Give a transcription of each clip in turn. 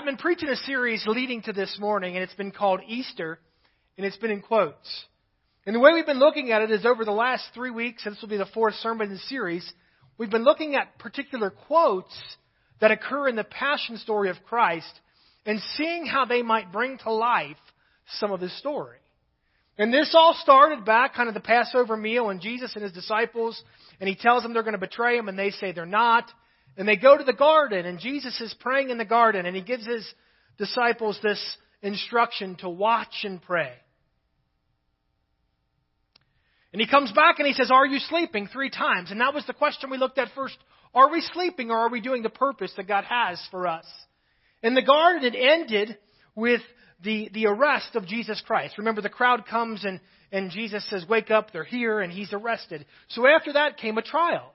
I've been preaching a series leading to this morning, and it's been called Easter, and it's been in quotes. And the way we've been looking at it is over the last three weeks, and this will be the fourth sermon in the series, we've been looking at particular quotes that occur in the passion story of Christ and seeing how they might bring to life some of his story. And this all started back kind of the Passover meal and Jesus and his disciples, and he tells them they're going to betray him, and they say they're not. And they go to the garden, and Jesus is praying in the garden, and he gives his disciples this instruction to watch and pray. And he comes back and he says, Are you sleeping? three times. And that was the question we looked at first. Are we sleeping or are we doing the purpose that God has for us? In the garden, it ended with the, the arrest of Jesus Christ. Remember, the crowd comes and, and Jesus says, Wake up, they're here, and he's arrested. So after that came a trial.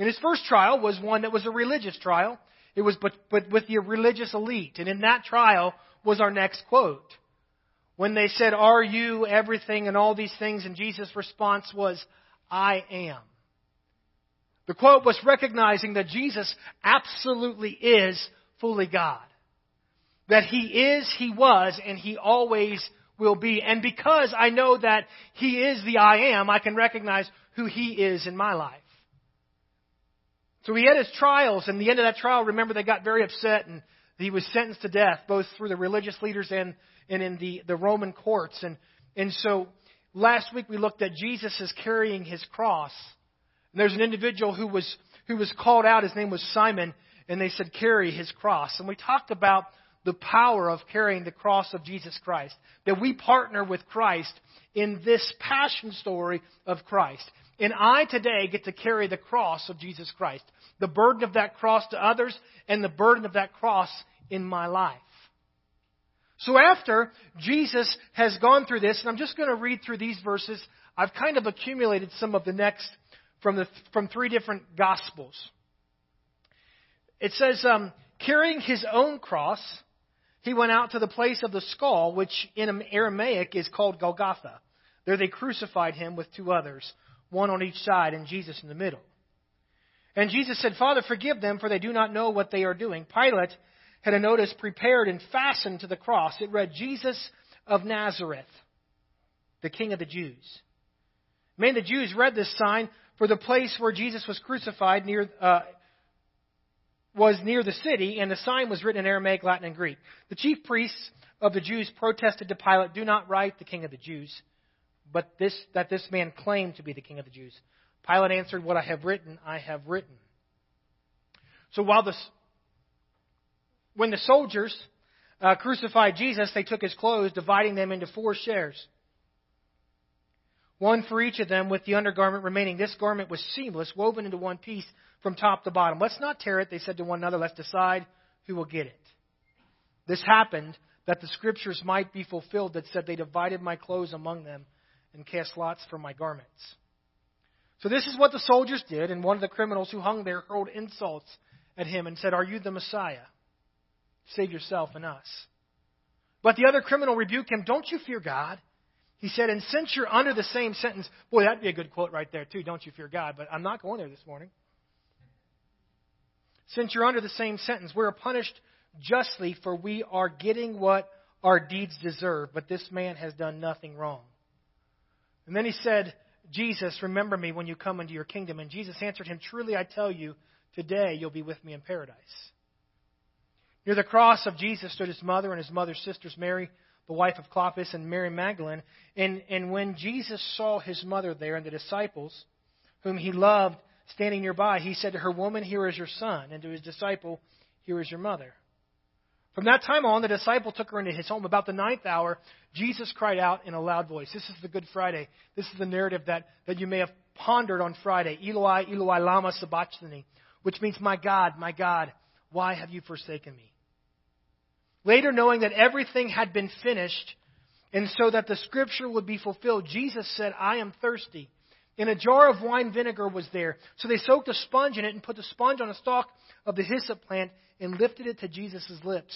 And his first trial was one that was a religious trial. It was but, but with the religious elite. And in that trial was our next quote. When they said, Are you everything and all these things? And Jesus' response was, I am. The quote was recognizing that Jesus absolutely is fully God. That He is, He was, and He always will be. And because I know that He is the I am, I can recognize who He is in my life. So he had his trials, and the end of that trial, remember, they got very upset, and he was sentenced to death, both through the religious leaders and, and in the, the Roman courts. And, and so last week we looked at Jesus is carrying his cross. And there's an individual who was, who was called out, his name was Simon, and they said, carry his cross. And we talked about the power of carrying the cross of Jesus Christ. That we partner with Christ in this passion story of Christ. And I today get to carry the cross of Jesus Christ. The burden of that cross to others and the burden of that cross in my life. So after Jesus has gone through this, and I'm just going to read through these verses, I've kind of accumulated some of the next from, the, from three different Gospels. It says, um, carrying his own cross, he went out to the place of the skull, which in Aramaic is called Golgotha. There they crucified him with two others one on each side, and Jesus in the middle. And Jesus said, Father, forgive them, for they do not know what they are doing. Pilate had a notice prepared and fastened to the cross. It read, Jesus of Nazareth, the King of the Jews. Many of the Jews read this sign, for the place where Jesus was crucified near, uh, was near the city, and the sign was written in Aramaic, Latin, and Greek. The chief priests of the Jews protested to Pilate, Do not write the King of the Jews but this, that this man claimed to be the king of the Jews. Pilate answered, What I have written, I have written. So while the, when the soldiers uh, crucified Jesus, they took his clothes, dividing them into four shares. One for each of them, with the undergarment remaining. This garment was seamless, woven into one piece from top to bottom. Let's not tear it, they said to one another. Let's decide who will get it. This happened that the scriptures might be fulfilled that said, They divided my clothes among them and cast lots for my garments. So this is what the soldiers did, and one of the criminals who hung there hurled insults at him and said, Are you the Messiah? Save yourself and us. But the other criminal rebuked him, Don't you fear God? He said, And since you're under the same sentence, boy, that'd be a good quote right there, too. Don't you fear God? But I'm not going there this morning. Since you're under the same sentence, we're punished justly, for we are getting what our deeds deserve. But this man has done nothing wrong. And then he said, Jesus, remember me when you come into your kingdom. And Jesus answered him, Truly I tell you, today you'll be with me in paradise. Near the cross of Jesus stood his mother and his mother's sisters, Mary, the wife of Clopas, and Mary Magdalene. And, and when Jesus saw his mother there and the disciples, whom he loved, standing nearby, he said to her, Woman, here is your son. And to his disciple, Here is your mother. From that time on, the disciple took her into his home. About the ninth hour, Jesus cried out in a loud voice. This is the Good Friday. This is the narrative that, that you may have pondered on Friday. Eloi, Eloi, lama sabachthani, which means, My God, my God, why have you forsaken me? Later, knowing that everything had been finished, and so that the scripture would be fulfilled, Jesus said, I am thirsty. And a jar of wine vinegar was there. So they soaked a sponge in it and put the sponge on a stalk of the hyssop plant and lifted it to Jesus' lips.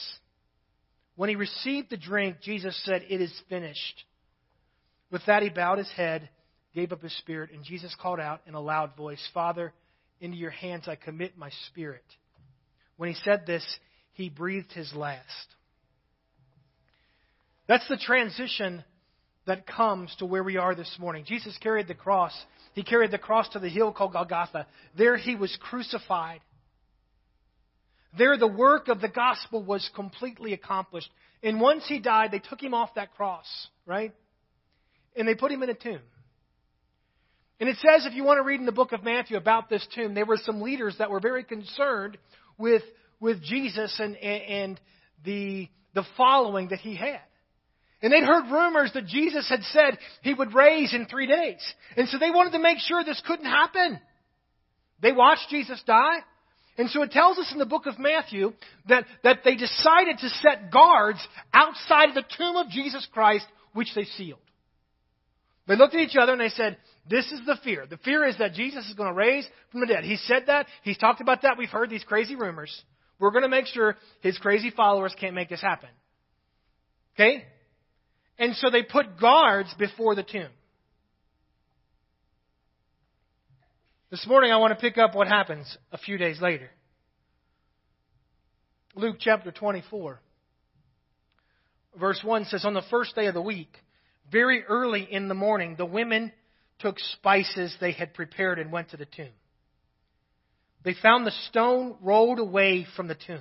When he received the drink, Jesus said, It is finished. With that, he bowed his head, gave up his spirit, and Jesus called out in a loud voice, Father, into your hands I commit my spirit. When he said this, he breathed his last. That's the transition that comes to where we are this morning. Jesus carried the cross. He carried the cross to the hill called Golgotha. There he was crucified. There the work of the gospel was completely accomplished. And once he died, they took him off that cross, right? And they put him in a tomb. And it says, if you want to read in the book of Matthew about this tomb, there were some leaders that were very concerned with, with Jesus and, and the, the following that he had. And they'd heard rumors that Jesus had said he would raise in three days. And so they wanted to make sure this couldn't happen. They watched Jesus die. And so it tells us in the book of Matthew that, that they decided to set guards outside of the tomb of Jesus Christ, which they sealed. They looked at each other and they said, This is the fear. The fear is that Jesus is going to raise from the dead. He said that. He's talked about that. We've heard these crazy rumors. We're going to make sure his crazy followers can't make this happen. Okay? And so they put guards before the tomb. This morning I want to pick up what happens a few days later. Luke chapter 24, verse 1 says, On the first day of the week, very early in the morning, the women took spices they had prepared and went to the tomb. They found the stone rolled away from the tomb.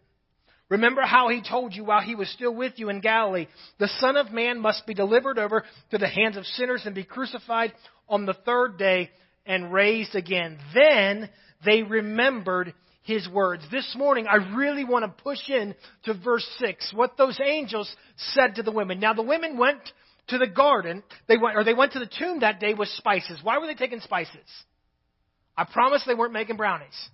Remember how he told you while he was still with you in Galilee, the Son of Man must be delivered over to the hands of sinners and be crucified on the third day and raised again. Then they remembered his words. This morning, I really want to push in to verse 6, what those angels said to the women. Now, the women went to the garden, they went, or they went to the tomb that day with spices. Why were they taking spices? I promise they weren't making brownies.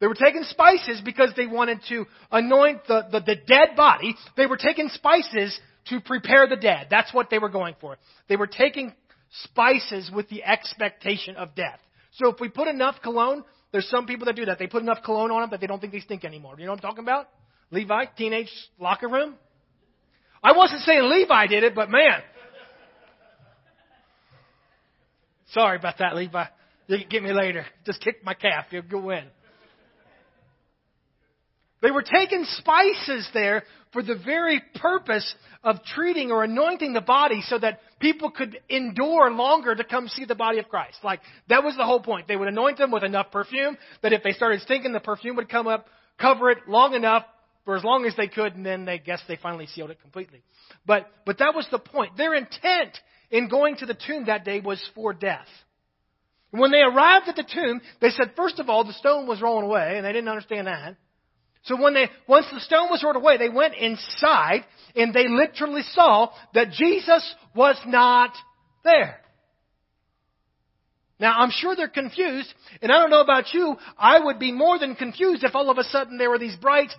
They were taking spices because they wanted to anoint the, the, the, dead body. They were taking spices to prepare the dead. That's what they were going for. They were taking spices with the expectation of death. So if we put enough cologne, there's some people that do that. They put enough cologne on them that they don't think they stink anymore. You know what I'm talking about? Levi, teenage locker room? I wasn't saying Levi did it, but man. Sorry about that, Levi. You can get me later. Just kick my calf. You'll go in. They were taking spices there for the very purpose of treating or anointing the body so that people could endure longer to come see the body of Christ. Like, that was the whole point. They would anoint them with enough perfume that if they started stinking, the perfume would come up, cover it long enough for as long as they could, and then they guess they finally sealed it completely. But, but that was the point. Their intent in going to the tomb that day was for death. When they arrived at the tomb, they said, first of all, the stone was rolling away, and they didn't understand that. So when they, once the stone was rolled away, they went inside and they literally saw that Jesus was not there. Now, I'm sure they're confused, and I don't know about you, I would be more than confused if all of a sudden there were these bright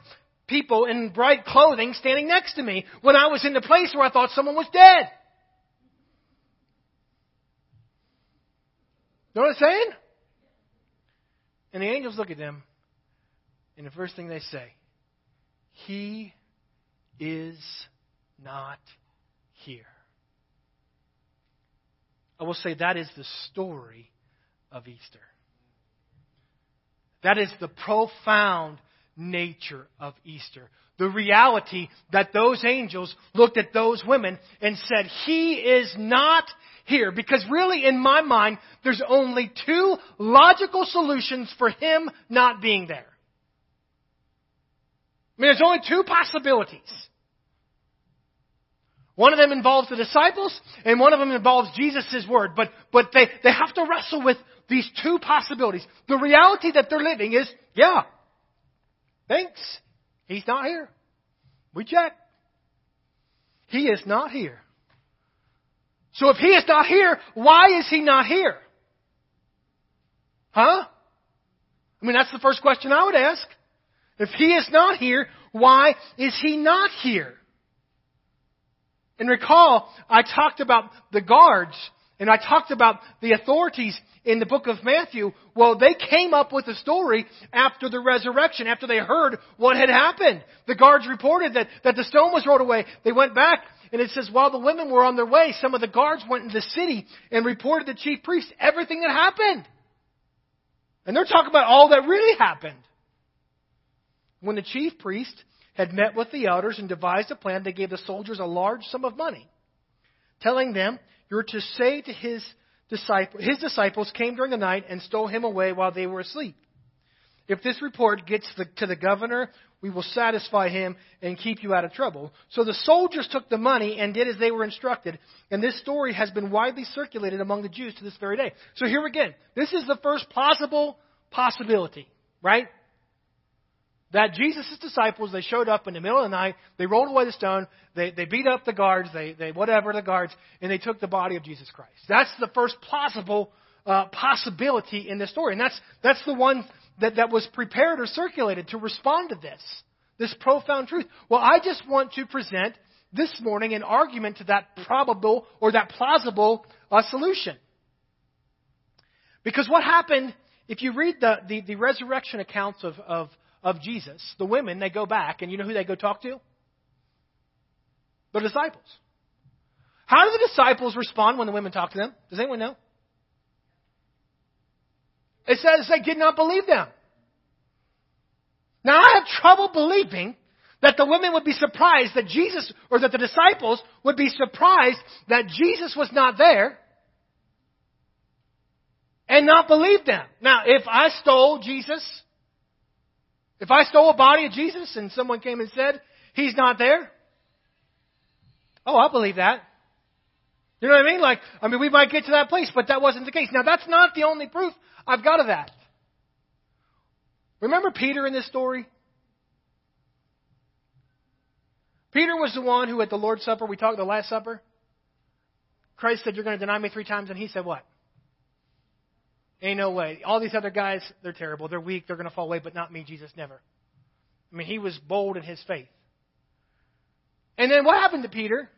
people in bright clothing standing next to me when I was in the place where I thought someone was dead. You know what I'm saying? And the angels look at them and the first thing they say, He is not here. I will say that is the story of Easter. That is the profound nature of Easter. The reality that those angels looked at those women and said, He is not here. Because really, in my mind, there's only two logical solutions for Him not being there. I mean, there's only two possibilities. One of them involves the disciples, and one of them involves Jesus' word. But, but they, they have to wrestle with these two possibilities. The reality that they're living is, yeah, thanks. He's not here. We check. He is not here. So if he is not here, why is he not here? Huh? I mean, that's the first question I would ask. If he is not here, why is he not here? And recall, I talked about the guards and I talked about the authorities in the book of Matthew. Well, they came up with a story after the resurrection, after they heard what had happened. The guards reported that, that the stone was rolled away. They went back, and it says while the women were on their way, some of the guards went into the city and reported to the chief priests everything that happened. And they're talking about all that really happened. When the chief priest had met with the elders and devised a plan, they gave the soldiers a large sum of money, telling them, You're to say to his disciples, his disciples came during the night and stole him away while they were asleep. If this report gets the, to the governor, we will satisfy him and keep you out of trouble. So the soldiers took the money and did as they were instructed, and this story has been widely circulated among the Jews to this very day. So here again, this is the first plausible possibility, right? That Jesus' disciples, they showed up in the middle of the night, they rolled away the stone, they, they beat up the guards, they, they whatever the guards, and they took the body of Jesus Christ. That's the first plausible uh, possibility in this story. And that's, that's the one that, that was prepared or circulated to respond to this, this profound truth. Well, I just want to present this morning an argument to that probable or that plausible uh, solution. Because what happened, if you read the, the, the resurrection accounts of, of of Jesus, the women, they go back, and you know who they go talk to? The disciples. How do the disciples respond when the women talk to them? Does anyone know? It says they did not believe them. Now, I have trouble believing that the women would be surprised that Jesus, or that the disciples would be surprised that Jesus was not there and not believe them. Now, if I stole Jesus if I stole a body of Jesus and someone came and said, He's not there, oh, I'll believe that. You know what I mean? Like, I mean, we might get to that place, but that wasn't the case. Now, that's not the only proof I've got of that. Remember Peter in this story? Peter was the one who at the Lord's Supper, we talked the Last Supper, Christ said, You're going to deny me three times, and he said, What? Ain't no way. All these other guys, they're terrible. They're weak. They're going to fall away, but not me, Jesus, never. I mean, he was bold in his faith. And then what happened to Peter?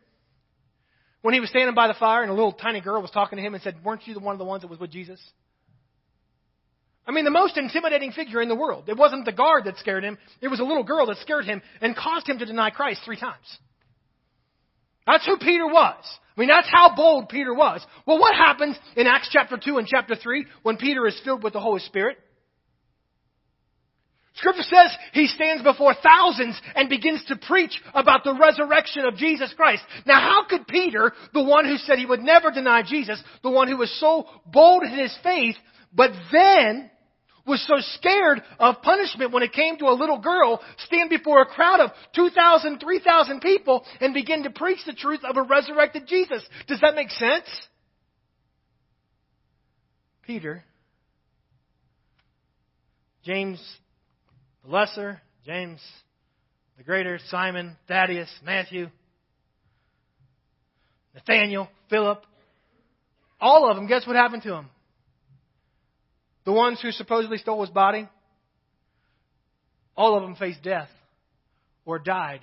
When he was standing by the fire and a little tiny girl was talking to him and said, Weren't you the one of the ones that was with Jesus? I mean, the most intimidating figure in the world. It wasn't the guard that scared him, it was a little girl that scared him and caused him to deny Christ three times. That's who Peter was. I mean, that's how bold Peter was. Well, what happens in Acts chapter 2 and chapter 3 when Peter is filled with the Holy Spirit? Scripture says he stands before thousands and begins to preach about the resurrection of Jesus Christ. Now, how could Peter, the one who said he would never deny Jesus, the one who was so bold in his faith, but then was so scared of punishment when it came to a little girl stand before a crowd of 2,000, 3,000 people and begin to preach the truth of a resurrected Jesus. Does that make sense? Peter, James the lesser, James the greater, Simon, Thaddeus, Matthew, Nathaniel, Philip, all of them, guess what happened to them? The ones who supposedly stole his body, all of them faced death or died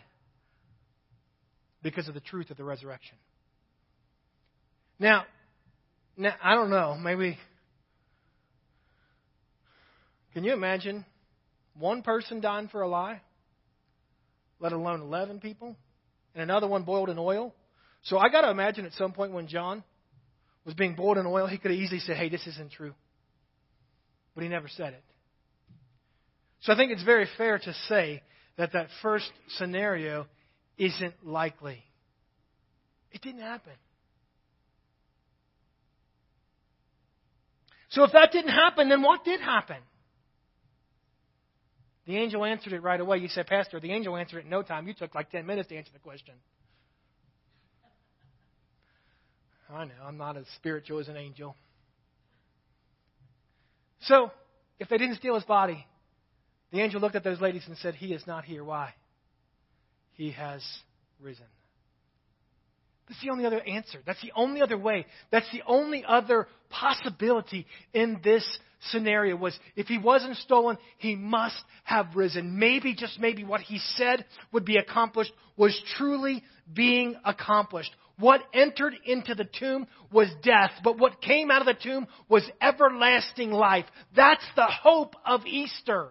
because of the truth of the resurrection. Now, now I don't know, maybe can you imagine one person dying for a lie, let alone 11 people, and another one boiled in oil? So I got to imagine at some point when John was being boiled in oil, he could have easily said, "Hey, this isn't true." But he never said it. So I think it's very fair to say that that first scenario isn't likely. It didn't happen. So if that didn't happen, then what did happen? The angel answered it right away. You said, Pastor, the angel answered it in no time. You took like 10 minutes to answer the question. I know, I'm not as spiritual as an angel. So, if they didn't steal his body, the angel looked at those ladies and said, He is not here. Why? He has risen. That's the only other answer. That's the only other way. That's the only other possibility in this scenario was if he wasn't stolen, he must have risen. Maybe, just maybe, what he said would be accomplished was truly being accomplished. What entered into the tomb was death, but what came out of the tomb was everlasting life. That's the hope of Easter.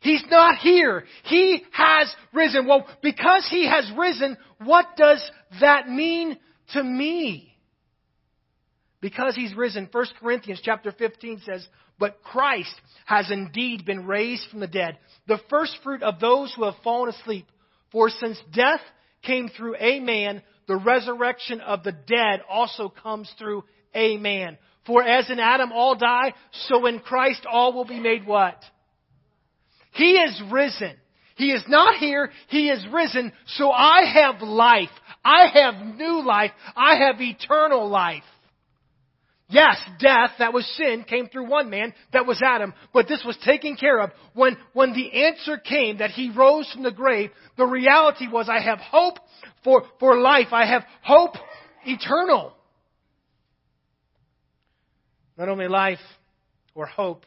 He's not here. He has risen. Well, because he has risen, what does that mean to me? Because he's risen, 1 Corinthians chapter 15 says, But Christ has indeed been raised from the dead, the first fruit of those who have fallen asleep. For since death came through a man, the resurrection of the dead also comes through a man. For as in Adam all die, so in Christ all will be made what? He is risen. He is not here. He is risen. So I have life. I have new life. I have eternal life. Yes, death, that was sin, came through one man, that was Adam, but this was taken care of. When, when the answer came that he rose from the grave, the reality was I have hope for, for life. I have hope eternal. Not only life or hope.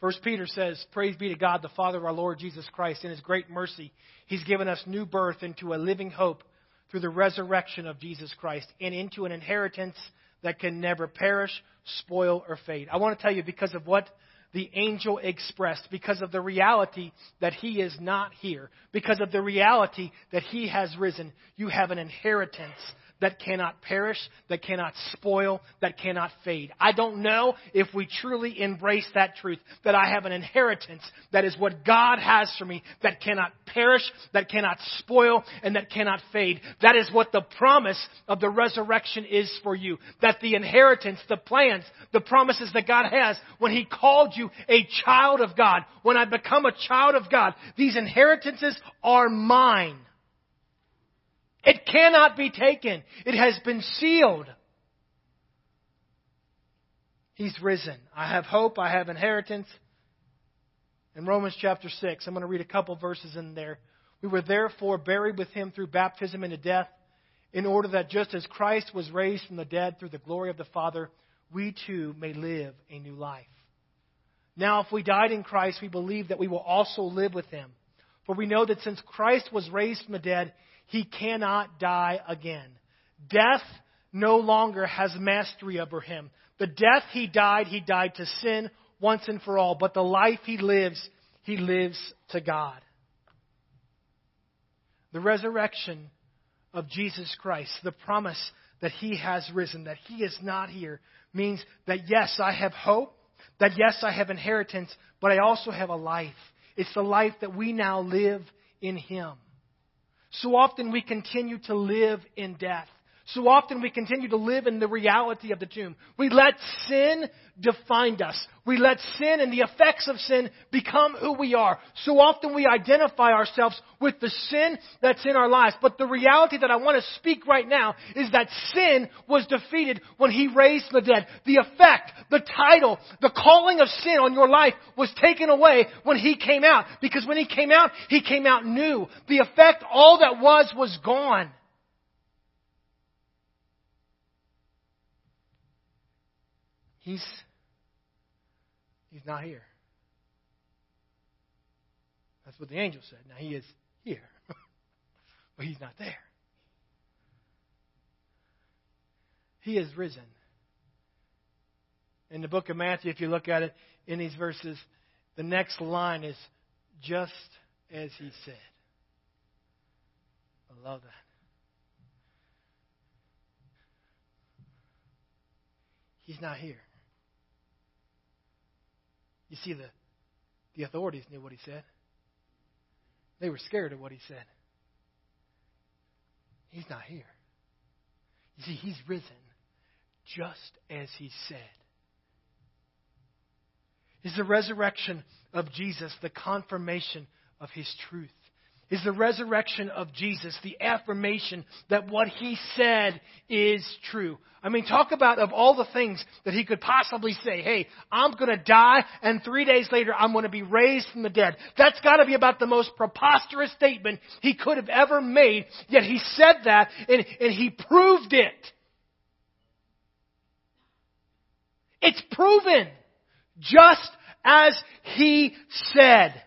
First Peter says, Praise be to God, the Father of our Lord Jesus Christ. In his great mercy, he's given us new birth into a living hope through the resurrection of Jesus Christ and into an inheritance that can never perish, spoil, or fade. I want to tell you because of what the angel expressed, because of the reality that he is not here, because of the reality that he has risen, you have an inheritance that cannot perish, that cannot spoil, that cannot fade. I don't know if we truly embrace that truth, that I have an inheritance that is what God has for me, that cannot perish, that cannot spoil, and that cannot fade. That is what the promise of the resurrection is for you. That the inheritance, the plans, the promises that God has when He called you a child of God, when I become a child of God, these inheritances are mine. It cannot be taken. It has been sealed. He's risen. I have hope. I have inheritance. In Romans chapter 6, I'm going to read a couple verses in there. We were therefore buried with him through baptism into death, in order that just as Christ was raised from the dead through the glory of the Father, we too may live a new life. Now, if we died in Christ, we believe that we will also live with him. For we know that since Christ was raised from the dead, he cannot die again. Death no longer has mastery over him. The death he died, he died to sin once and for all. But the life he lives, he lives to God. The resurrection of Jesus Christ, the promise that he has risen, that he is not here, means that yes, I have hope, that yes, I have inheritance, but I also have a life. It's the life that we now live in him. So often we continue to live in death. So often we continue to live in the reality of the tomb. We let sin define us. We let sin and the effects of sin become who we are. So often we identify ourselves with the sin that's in our lives. But the reality that I want to speak right now is that sin was defeated when He raised the dead. The effect, the title, the calling of sin on your life was taken away when He came out. Because when He came out, He came out new. The effect, all that was, was gone. He's, he's not here. That's what the angel said. Now he is here, but he's not there. He is risen. In the book of Matthew, if you look at it in these verses, the next line is just as he said. I love that. He's not here. You see, the, the authorities knew what he said. They were scared of what he said. He's not here. You see, he's risen just as he said. Is the resurrection of Jesus the confirmation of his truth? Is the resurrection of Jesus, the affirmation that what he said is true. I mean, talk about of all the things that he could possibly say, hey, I'm going to die and three days later I'm going to be raised from the dead. That's got to be about the most preposterous statement he could have ever made, yet he said that and, and he proved it. It's proven. Just as he said.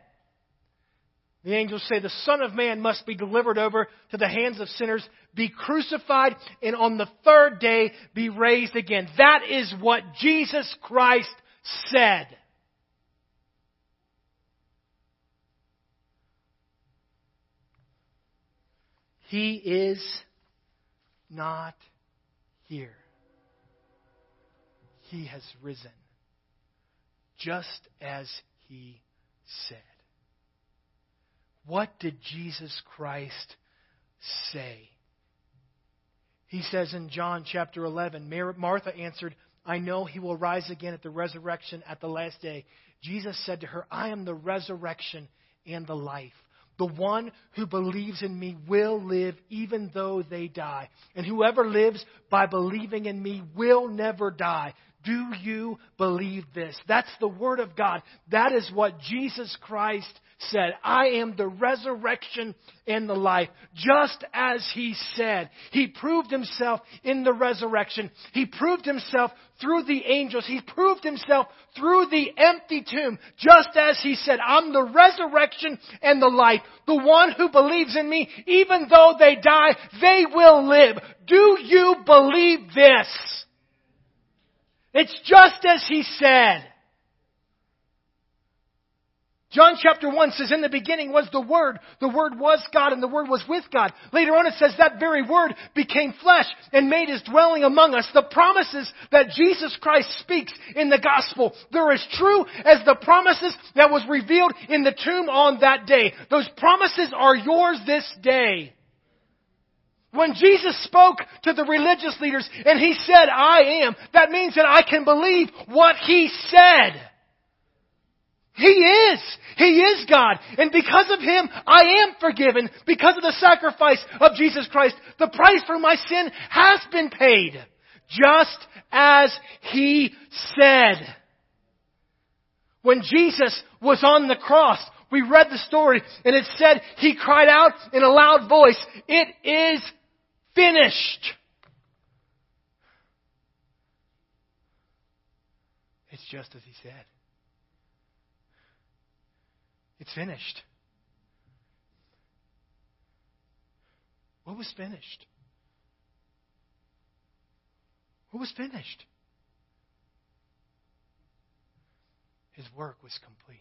The angels say the Son of Man must be delivered over to the hands of sinners, be crucified, and on the third day be raised again. That is what Jesus Christ said. He is not here. He has risen, just as he said. What did Jesus Christ say? He says in John chapter 11, Martha answered, I know he will rise again at the resurrection at the last day. Jesus said to her, I am the resurrection and the life. The one who believes in me will live even though they die. And whoever lives by believing in me will never die. Do you believe this? That's the Word of God. That is what Jesus Christ said. I am the resurrection and the life. Just as He said. He proved Himself in the resurrection. He proved Himself through the angels. He proved Himself through the empty tomb. Just as He said, I'm the resurrection and the life. The one who believes in me, even though they die, they will live. Do you believe this? It's just as he said. John chapter 1 says, In the beginning was the Word. The Word was God, and the Word was with God. Later on it says, That very Word became flesh and made his dwelling among us. The promises that Jesus Christ speaks in the gospel, they're as true as the promises that was revealed in the tomb on that day. Those promises are yours this day. When Jesus spoke to the religious leaders and he said, I am, that means that I can believe what he said. He is. He is God. And because of Him, I am forgiven. Because of the sacrifice of Jesus Christ, the price for my sin has been paid. Just as He said. When Jesus was on the cross, we read the story and it said He cried out in a loud voice, It is finished. It's just as he said. It's finished. What was finished? What was finished? His work was complete.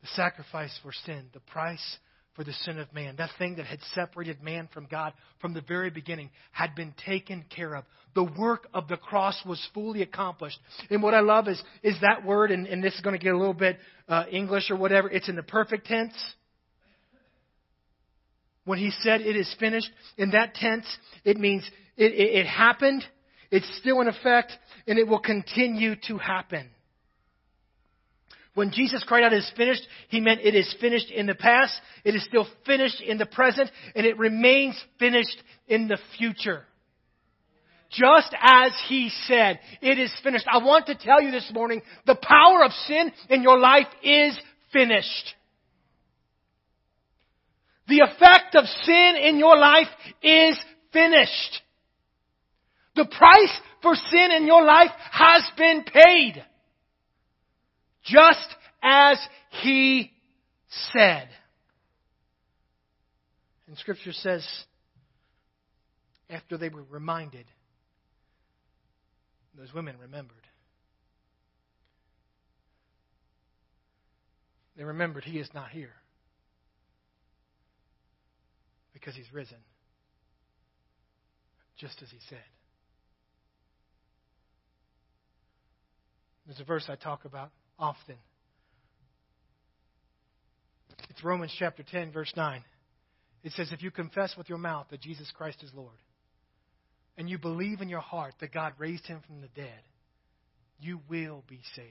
The sacrifice for sin, the price for the sin of man. That thing that had separated man from God from the very beginning had been taken care of. The work of the cross was fully accomplished. And what I love is, is that word, and, and this is going to get a little bit uh, English or whatever, it's in the perfect tense. When he said it is finished, in that tense, it means it, it, it happened, it's still in effect, and it will continue to happen. When Jesus cried out, it is finished, he meant it is finished in the past, it is still finished in the present, and it remains finished in the future. Just as he said, it is finished. I want to tell you this morning, the power of sin in your life is finished. The effect of sin in your life is finished. The price for sin in your life has been paid just as he said. And Scripture says, after they were reminded, those women remembered. They remembered he is not here because he's risen, just as he said. There's a verse I talk about often. It's Romans chapter 10, verse 9. It says, If you confess with your mouth that Jesus Christ is Lord, and you believe in your heart that God raised him from the dead, you will be saved.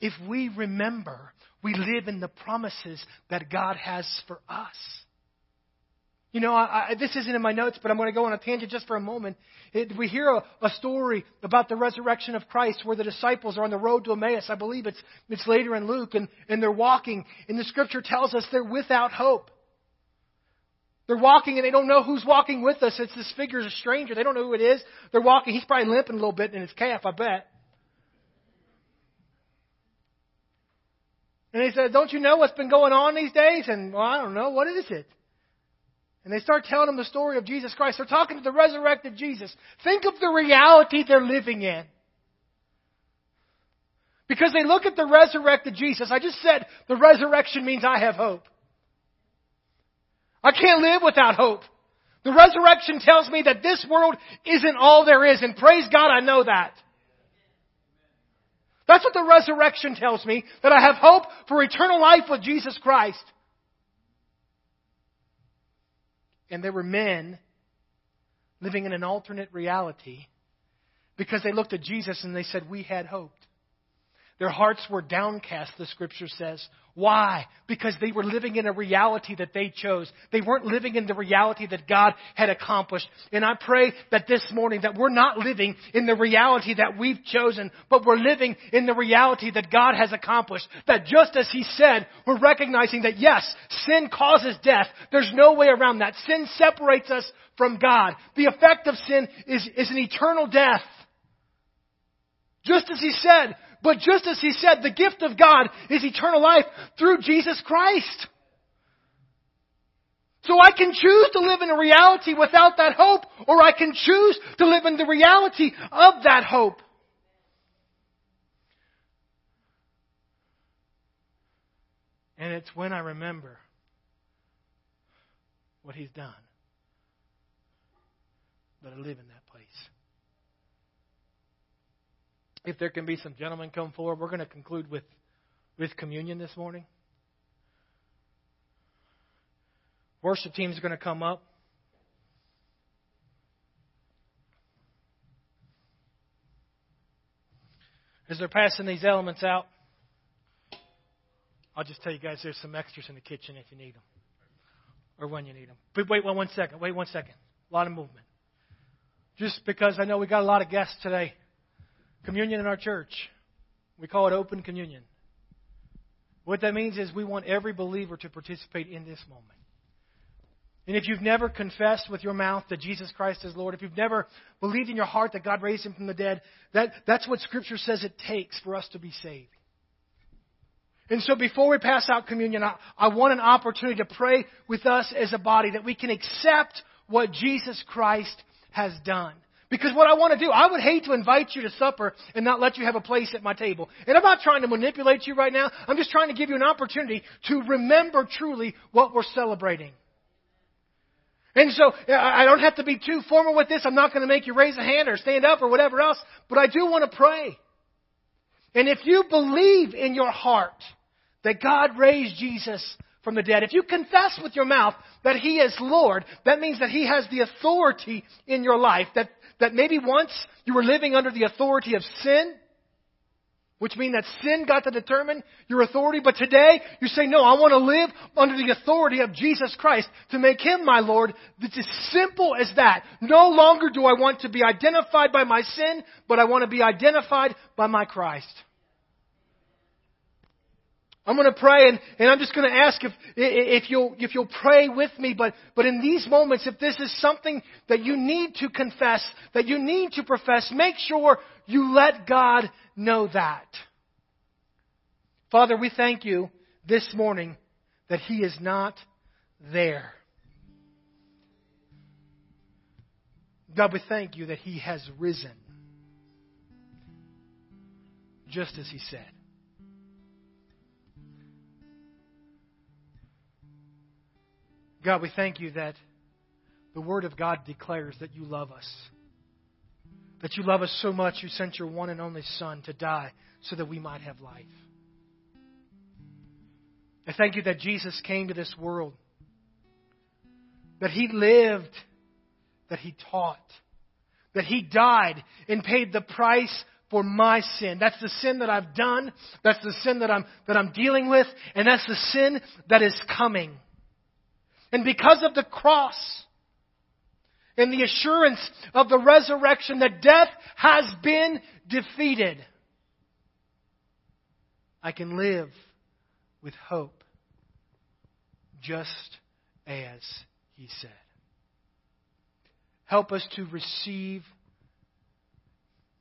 If we remember, we live in the promises that God has for us. You know, I, I, this isn't in my notes, but I'm going to go on a tangent just for a moment. It, we hear a, a, story about the resurrection of Christ where the disciples are on the road to Emmaus. I believe it's, it's later in Luke, and, and they're walking, and the scripture tells us they're without hope. They're walking and they don't know who's walking with us. It's this figure's a stranger. They don't know who it is. They're walking. He's probably limping a little bit in his calf, I bet. And he said, Don't you know what's been going on these days? And, well, I don't know. What is it? And they start telling them the story of Jesus Christ. They're talking to the resurrected Jesus. Think of the reality they're living in. Because they look at the resurrected Jesus. I just said the resurrection means I have hope. I can't live without hope. The resurrection tells me that this world isn't all there is, and praise God I know that. That's what the resurrection tells me, that I have hope for eternal life with Jesus Christ. And there were men living in an alternate reality because they looked at Jesus and they said, We had hoped. Their hearts were downcast, the scripture says. Why? Because they were living in a reality that they chose. They weren't living in the reality that God had accomplished. And I pray that this morning that we're not living in the reality that we've chosen, but we're living in the reality that God has accomplished. That just as He said, we're recognizing that yes, sin causes death. There's no way around that. Sin separates us from God. The effect of sin is, is an eternal death. Just as He said, but just as he said, the gift of God is eternal life through Jesus Christ. So I can choose to live in a reality without that hope, or I can choose to live in the reality of that hope. And it's when I remember what He's done that I live in that If there can be some gentlemen come forward, we're going to conclude with, with communion this morning. Worship team is going to come up. As they're passing these elements out, I'll just tell you guys there's some extras in the kitchen if you need them. Or when you need them. But wait one, one second. Wait one second. A lot of movement. Just because I know we got a lot of guests today. Communion in our church, we call it open communion. What that means is we want every believer to participate in this moment. And if you've never confessed with your mouth that Jesus Christ is Lord, if you've never believed in your heart that God raised him from the dead, that, that's what Scripture says it takes for us to be saved. And so before we pass out communion, I, I want an opportunity to pray with us as a body that we can accept what Jesus Christ has done. Because what I want to do, I would hate to invite you to supper and not let you have a place at my table. And I'm not trying to manipulate you right now. I'm just trying to give you an opportunity to remember truly what we're celebrating. And so I don't have to be too formal with this. I'm not going to make you raise a hand or stand up or whatever else, but I do want to pray. And if you believe in your heart that God raised Jesus from the dead, if you confess with your mouth that He is Lord, that means that He has the authority in your life, that that maybe once you were living under the authority of sin, which means that sin got to determine your authority, but today you say, no, I want to live under the authority of Jesus Christ to make Him my Lord. It's as simple as that. No longer do I want to be identified by my sin, but I want to be identified by my Christ. I'm going to pray, and, and I'm just going to ask if, if, you'll, if you'll pray with me. But, but in these moments, if this is something that you need to confess, that you need to profess, make sure you let God know that. Father, we thank you this morning that He is not there. God, we thank you that He has risen, just as He said. God, we thank you that the Word of God declares that you love us. That you love us so much, you sent your one and only Son to die so that we might have life. I thank you that Jesus came to this world, that He lived, that He taught, that He died and paid the price for my sin. That's the sin that I've done. That's the sin that I'm, that I'm dealing with. And that's the sin that is coming. And because of the cross and the assurance of the resurrection that death has been defeated, I can live with hope just as he said. Help us to receive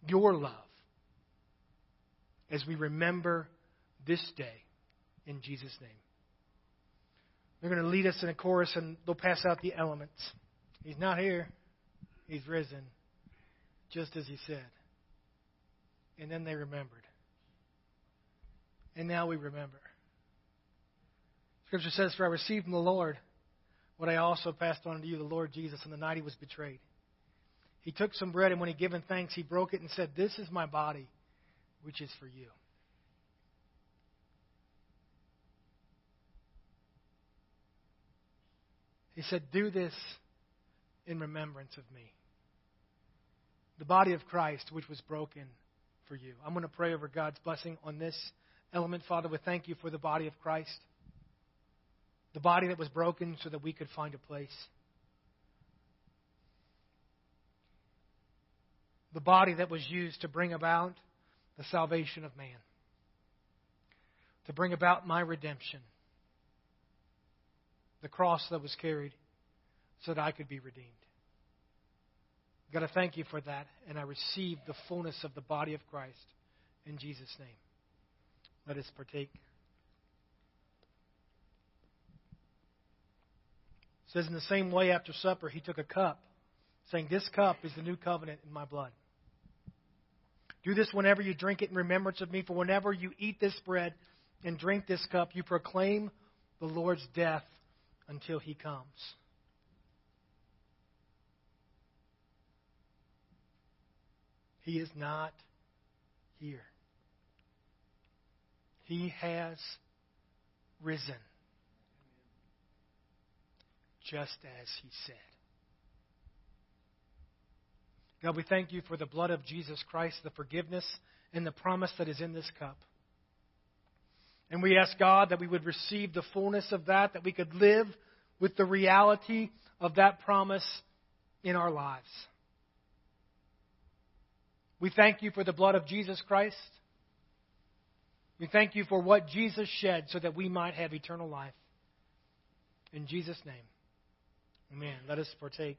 your love as we remember this day in Jesus' name. They're going to lead us in a chorus and they'll pass out the elements. He's not here, He's risen, just as He said. And then they remembered. And now we remember. Scripture says, For I received from the Lord what I also passed on to you, the Lord Jesus, on the night he was betrayed. He took some bread, and when he given thanks, he broke it and said, This is my body, which is for you. He said, Do this in remembrance of me. The body of Christ, which was broken for you. I'm going to pray over God's blessing on this element. Father, we thank you for the body of Christ, the body that was broken so that we could find a place. The body that was used to bring about the salvation of man, to bring about my redemption the cross that was carried so that I could be redeemed. God, I thank you for that, and I receive the fullness of the body of Christ in Jesus' name. Let us partake. It says in the same way after supper he took a cup, saying, This cup is the new covenant in my blood. Do this whenever you drink it in remembrance of me, for whenever you eat this bread and drink this cup, you proclaim the Lord's death until he comes. He is not here. He has risen, just as he said. God, we thank you for the blood of Jesus Christ, the forgiveness and the promise that is in this cup. And we ask God that we would receive the fullness of that, that we could live with the reality of that promise in our lives. We thank you for the blood of Jesus Christ. We thank you for what Jesus shed so that we might have eternal life. In Jesus' name, amen. Let us partake.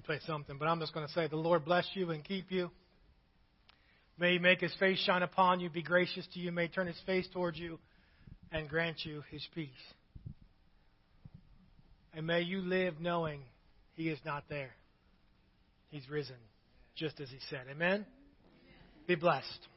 Play something, but I'm just going to say, the Lord bless you and keep you. May he make his face shine upon you, be gracious to you, may turn his face towards you, and grant you his peace. And may you live knowing he is not there. He's risen, just as he said. Amen? Be blessed.